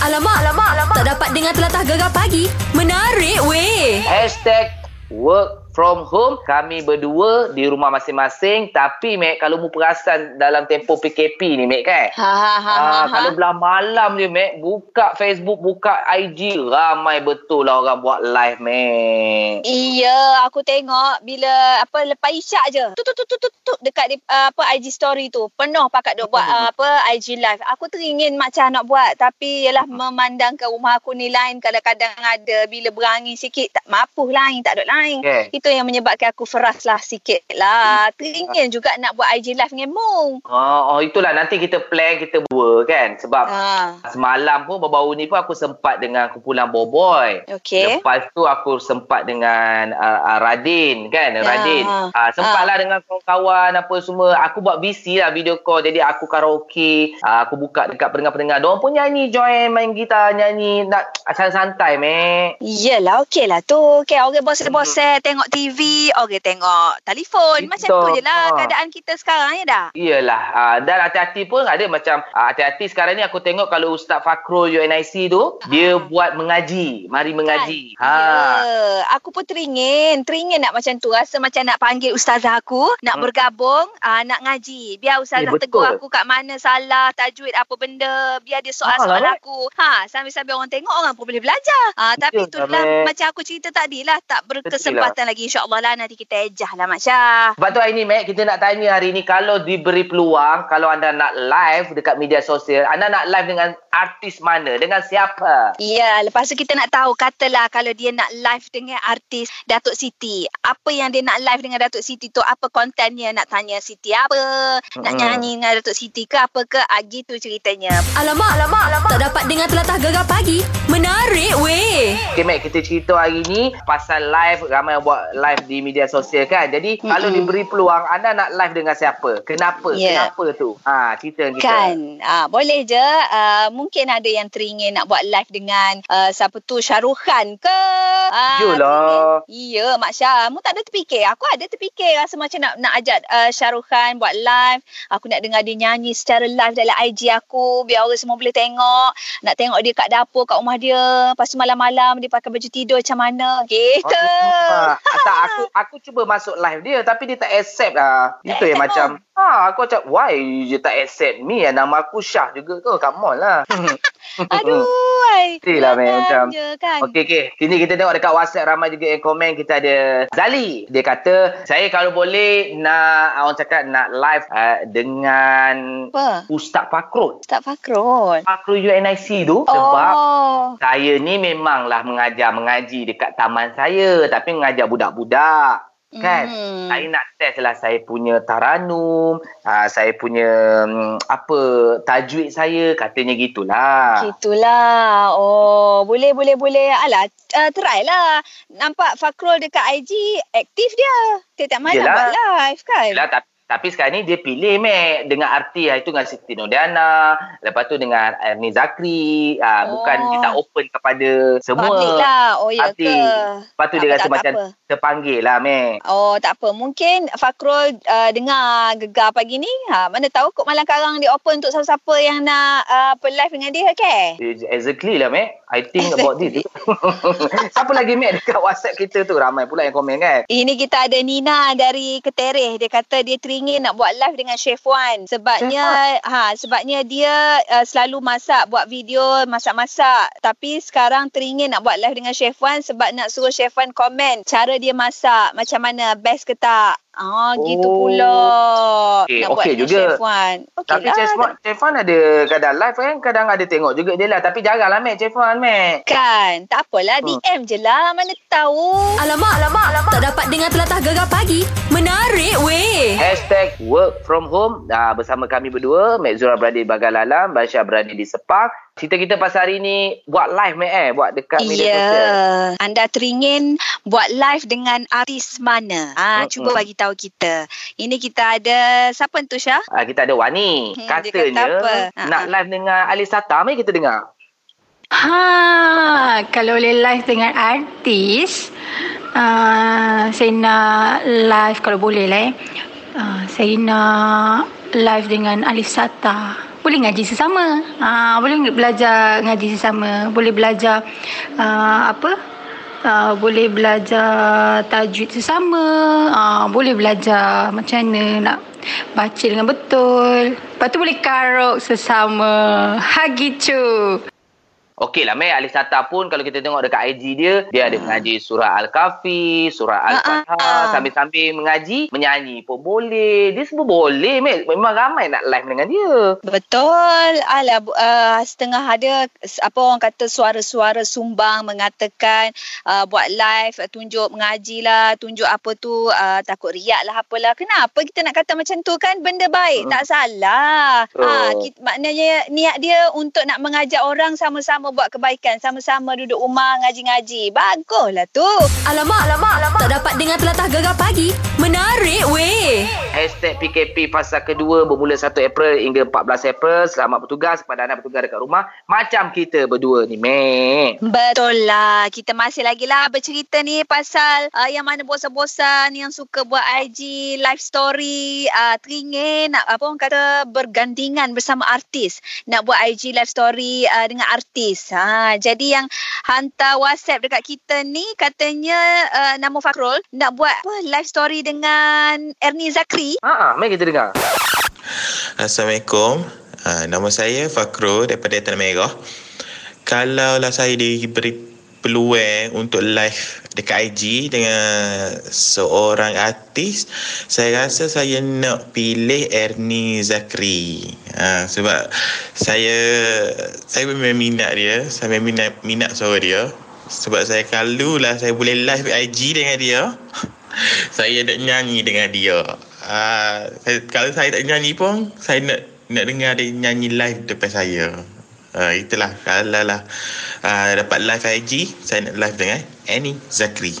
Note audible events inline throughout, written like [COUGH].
Alamak, alamak, alamak. Tak dapat dengar telatah gegar pagi. Menarik weh. Hashtag work from home. Kami berdua di rumah masing-masing. Tapi, Mek, kalau mu perasan dalam tempoh PKP ni, Mek, kan? Ha ha ha. Ah, ha, ha. kalau belah malam je, Mek, buka Facebook, buka IG, ramai betul lah orang buat live, Mek. Iya, aku tengok bila apa lepas isyak je. Tu tu tu tu tu, tu dekat uh, apa IG story tu. Penuh pakat duk buat uh, apa IG live. Aku teringin macam nak buat tapi ialah memandang ke rumah aku ni lain kadang-kadang ada bila berangin sikit tak mampu lain tak ada lain. Okay. Itu yang menyebabkan aku feras lah sikit lah. Teringin juga nak buat IG live dengan Mung. Oh, oh, itulah nanti kita plan kita dua kan sebab Ha. semalam pun baru-baru ni pun aku sempat dengan kumpulan Boboy. Okey. Lepas tu aku sempat dengan uh, Radin kan Ya, Radin. ha. Uh, sempatlah dengan kawan-kawan apa semua. Aku buat busy lah video call. Jadi aku karaoke. Uh, aku buka dekat pendengar-pendengar. Diorang pun nyanyi join main gitar nyanyi nak santai-santai mek. Yelah okey lah tu okay, Orang bosan-bosan Tengok TV Orang tengok telefon Macam Betul. tu je lah Ha. Keadaan kita sekarang ya dah Iyalah. Uh, dan hati-hati pun ada macam uh, hati-hati sekarang ni aku tengok kalau Ustaz Fakrul UNIC tu dia buat mengaji. Mari mengaji. Kan? Ya, aku pun teringin, teringin nak macam tu. Rasa macam nak panggil ustazah aku, nak Hmm. bergabung, uh, nak ngaji. Biar ustazah Ya, tegur betul. aku kat mana salah, tajwid apa benda. Biar dia soal-soal lah, aku. Ha, sambil-sambil orang tengok orang pun boleh belajar. Ha, tapi Betul, itulah Mek. macam aku cerita tadi lah, tak berkesempatan lagi insya-Allah lah nanti kita ejah lah Mak Syah. Sebab tu hari ni Mac kita nak tanya hari ni kalau diberi peluang kalau anda nak live dekat media sosial anda nak live dengan artis mana dengan siapa? Ya, lepas tu kita nak tahu katalah kalau dia nak live dengan artis Datuk Siti. Apa yang dia nak live dengan Datuk Siti tu, apa kontennya? Nak tanya Siti apa? Nak Mm-mm. nyanyi dengan Datuk Siti ke apa ke? Ah, gitu ceritanya. Alamak, alamak, alamak. Tak dapat dengar telatah gegar pagi. Menarik weh. Okay Mac kita cerita hari ni pasal live ramai yang buat live di media sosial kan. Jadi Mm-mm. kalau diberi peluang anda nak live dengan siapa? Kenapa? Ya. Kenapa tu? Ha cerita kita. Kan, ah, boleh je. Ah, mungkin ada yang teringin nak buat live dengan ah, siapa tu Shahrukh Khan ke? Ah, Yolah. Iya, Mak Syah. Mu tak ada terfikir. Aku ada terfikir rasa macam nak nak ajak uh, Shahrukh Khan buat live. Aku nak dengar dia nyanyi secara live dalam IG aku. Biar orang semua boleh tengok. Nak tengok dia kat dapur, kat rumah dia. Lepas tu malam-malam dia pakai baju tidur macam mana. Gitu. Ah, tak aku aku cuba masuk live dia tapi dia tak accept lah. Itu yang macam ha aku macam why dia tak accept me nama aku Syah juga ke? Come on lah. [LAUGHS] Aduh. [LAUGHS] Jangan macam- je kan. Okey okey. Sini kita tengok dekat WhatsApp ramai juga yang komen. Kita ada Zali. Dia kata, "Saya kalau boleh nak orang cakap nak live uh, dengan Apa? Ustaz Fakrul. Ustaz Fakrul. Fakrul UNIC tu sebab Oh. saya ni memanglah mengajar mengaji dekat taman saya tapi mengajar budak-budak. Kan? Hmm. Saya nak test lah saya punya taranum, uh, saya punya um, apa tajwid saya katanya gitulah. Gitulah. Oh, boleh boleh boleh. Alah, uh, try lah. Nampak Fakrul dekat IG aktif dia. Tiap-tiap malam buat live kan. Yelah, tapi, tapi sekarang ni dia pilih Mek dengan arti hari tu dengan Siti Nodiana, lepas tu dengan Ernie Zakri, uh, Oh. bukan dia tak open kepada semua. Public lah. Oh, ya ke? Lepas tu Tak dia apa, rasa tak- tak macam apa. terpanggil lah Mek. Oh, tak apa. Mungkin Fakrul uh, dengar gegar pagi ni. Ha, mana tahu kok malam karang dia open untuk siapa-siapa yang nak uh, apa live dengan dia ke? Exactly lah Mek. I think about this. [LAUGHS] Siapa lagi Mek dekat WhatsApp kita tu? Ramai pula yang komen kan? Ini kita ada Nina dari Ketereh. Dia kata dia teringin nak buat live dengan Chef Wan. Sebabnya ha sebabnya dia uh, selalu masak, buat video masak-masak. Tapi sekarang teringin nak buat live dengan Chef Wan sebab nak suruh Chef Wan komen cara dia masak. Macam mana best ke tak? Ah, gitu Oh. pula. Okey, nak buat okey dengan juga. Chef Wan. Okey Tapi lah. Chef Wan, Chef Wan ada kadang live kan? Kadang ada tengok juga dia lah. Tapi jarang lah Mek, Chef Wan Mek. Kan, tak apalah. Hmm. DM je lah. Mana tahu. Alamak, alamak, alamak. Tak dapat dengar telatah gegar pagi. Menarik weh. Hashtag work from home uh, bersama kami berdua. Mek Zura berada di Bagalalam, Basya berada di Sepang. Cerita kita pasal hari ni buat live Mek eh. Buat dekat media Ya, sosial. anda teringin buat live dengan artis mana? Ah, Mm-mm. cuba bagi tahu kita. Ini kita ada siapa tu Syah? Uh, kita ada Wani. Hmm, Katanya kata apa? nak Ha-ha. live dengan Ali Sata. Mari kita dengar. Ha, kalau boleh live dengan artis, uh, saya nak live kalau boleh lah eh. Uh, saya nak live dengan Alisata. Boleh ngaji sesama. Uh, boleh belajar ngaji sesama. Boleh belajar uh, apa? Uh, boleh belajar tajwid sesama. Uh, boleh belajar macam mana nak baca dengan betul. Lepas tu boleh karok sesama. Ha gitu. Okey lah, Mek. Alif Sata pun kalau kita tengok dekat IG dia, dia ada mengaji surah Al-Kahfi, surah Al-Fatihah. Sambil-sambil mengaji, menyanyi pun boleh. Dia semua boleh, Mek. Memang ramai nak live dengan dia. Betul. Alah, uh, setengah ada apa orang kata suara-suara sumbang mengatakan uh, buat live, tunjuk mengaji lah, tunjuk apa tu, uh, takut riak lah apalah. Kenapa kita nak kata macam tu kan? Benda baik, hmm. tak salah. Oh. Ha, kita, maknanya niat dia untuk nak mengajak orang sama-sama buat kebaikan, sama-sama duduk rumah ngaji-ngaji. Baguslah tu. Alamak, alamak, alamak. Tak dapat dengar telatah gegar pagi. Weh. Hashtag PKP fasa kedua bermula 1 April hingga 14 April. Selamat bertugas kepada anda bertugas dekat rumah. Macam kita berdua ni, Mek. Betul lah. Kita masih lagi lah bercerita ni pasal uh, yang mana bosan-bosan yang suka buat IG, live story, uh, teringin, nak apa orang kata bergandingan bersama artis. Nak buat IG live story uh, dengan artis. Ha, jadi yang hantar WhatsApp dekat kita ni katanya uh, nama Fakrul nak buat apa, live story dengan Ernie Zakri. Ha, Mek kita dengar. Assalamualaikum. Uh, nama saya Fakro daripada Tanah Merah. Kalaulah saya diberi peluang untuk live dekat IG dengan seorang artis, saya rasa saya nak pilih Ernie Zakri. Ha, sebab saya saya memang minat dia, saya memang minat, minat suara dia. Sebab saya kalau lah saya boleh live IG dengan dia, [LAUGHS] saya nak nyanyi dengan dia. Uh, kalau saya tak nyanyi pun, saya nak nak dengar dia nyanyi live depan saya. Uh, itulah kalau lah uh, dapat live IG, saya nak live dengan Annie Zakri.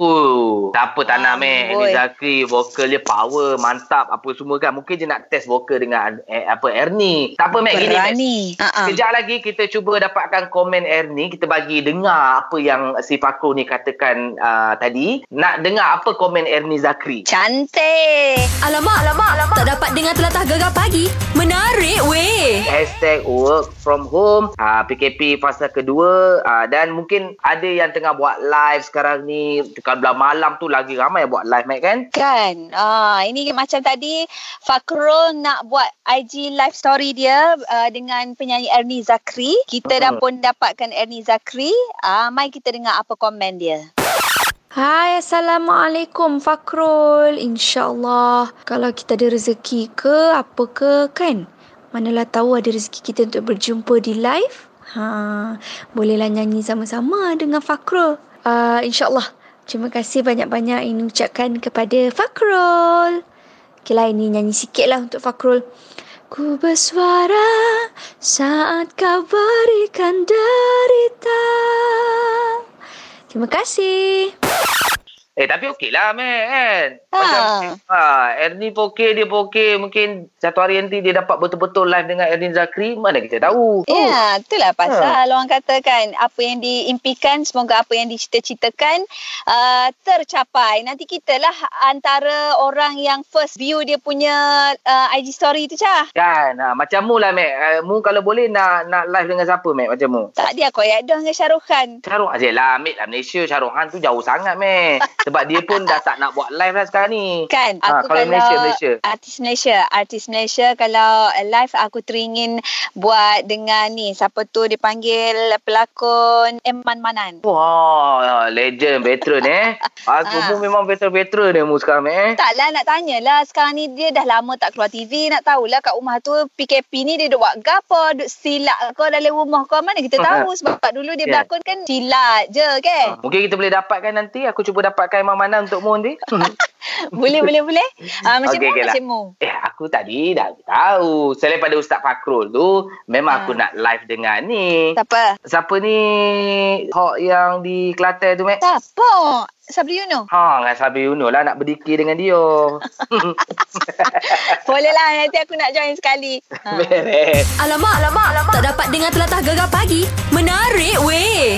Uh, siapa tak nak, Mek. Amboi. Ini Zakri, vokal dia power, mantap, apa semua kan. Mungkin je nak test vokal dengan eh, apa Ernie. Tak apa, Mek. Gini, Mek. Berani. Ha-ha. Kejap lagi kita cuba dapatkan komen Ernie. Kita bagi dengar apa yang si Fakro ni katakan uh, tadi. Nak dengar apa komen Ernie Zakri. Cantik. Alamak, alamak, alamak. Tak dapat dengar telatah gegar pagi. Menarik weh. Hashtag work from home uh, PKP fasa kedua uh, Dan mungkin ada yang tengah buat live sekarang ni Dekat belah malam tu lagi ramai buat live Mac kan Kan. Ah, ini macam tadi Fakrul nak buat IG live story dia uh, dengan penyanyi Ernie Zakri. Kita dah pun dapatkan Ernie Zakri. Ah, mai kita dengar apa komen dia. Hai, Assalamualaikum Fakrul. InsyaAllah kalau kita ada rezeki ke apa ke kan. Manalah tahu ada rezeki kita untuk berjumpa di live. Ha, bolehlah nyanyi sama-sama dengan Fakrul. Uh, InsyaAllah. Terima kasih banyak-banyak ini ucapkan kepada Fakrul. Okeylah ini nyanyi sikit lah untuk Fakrul. Ku bersuara saat kau berikan derita. Terima kasih. Eh tapi okey lah Mac kan? Ha. Macam ha, Ernie pun okey Dia pun okey Mungkin satu hari nanti Dia dapat betul-betul live Dengan Ernie Zakri Mana kita tahu? Ya, itulah pasal orang katakan apa yang diimpikan semoga apa yang dicita-citakan uh, tercapai. Nanti kita lah antara orang yang first view dia punya uh, IG story tu Cah. Kan? Ha, Macam mu lah Mac uh, Mu kalau boleh Nak nak live dengan siapa Mac Macam mu? Tak dia aku ayat dah dengan. Syahrul Aziz lah Ambil lah Malaysia Syahrul Han tu jauh sangat Mac [LAUGHS] Sebab dia pun dah tak nak buat live lah sekarang ni Kan Ha, aku kalau kalau, Malaysia, Malaysia. artis Malaysia artis Malaysia kalau live aku teringin buat dengan ni siapa tu dipanggil pelakon Eman Manan Wah, legend, veteran eh. [LAUGHS] Aku Ah. pun memang veteran-veteran dia mu sekarang eh. Taklah nak tanyalah sekarang ni dia dah lama tak keluar TV nak tahulah kat rumah tu PKP ni dia duk buat gapo duk silak kau dalam rumah kau mana kita tahu sebab dulu dia Yeah. berlakon kan silat je kan Mungkin kita boleh dapatkan nanti. Aku cuba dapatkan Imam Mana untuk mu nanti. [LAUGHS] boleh boleh boleh ah macam okay, okey lah. macam mu eh, aku tadi dah tahu. Selain pada Ustaz Fakrul tu, memang Ah. aku nak live dengan ni. siapa Siapa ni Hok yang di Kelantan tu, Mek? siapa Sabri Yuno Ha, dengan Sabri Yuno lah nak berdikir dengan dia. [LAUGHS] boleh lah nanti aku nak join sekali ha. Beres. Alamak, alamak, alamak. Tak dapat dengar telatah gegar pagi. Menarik weh.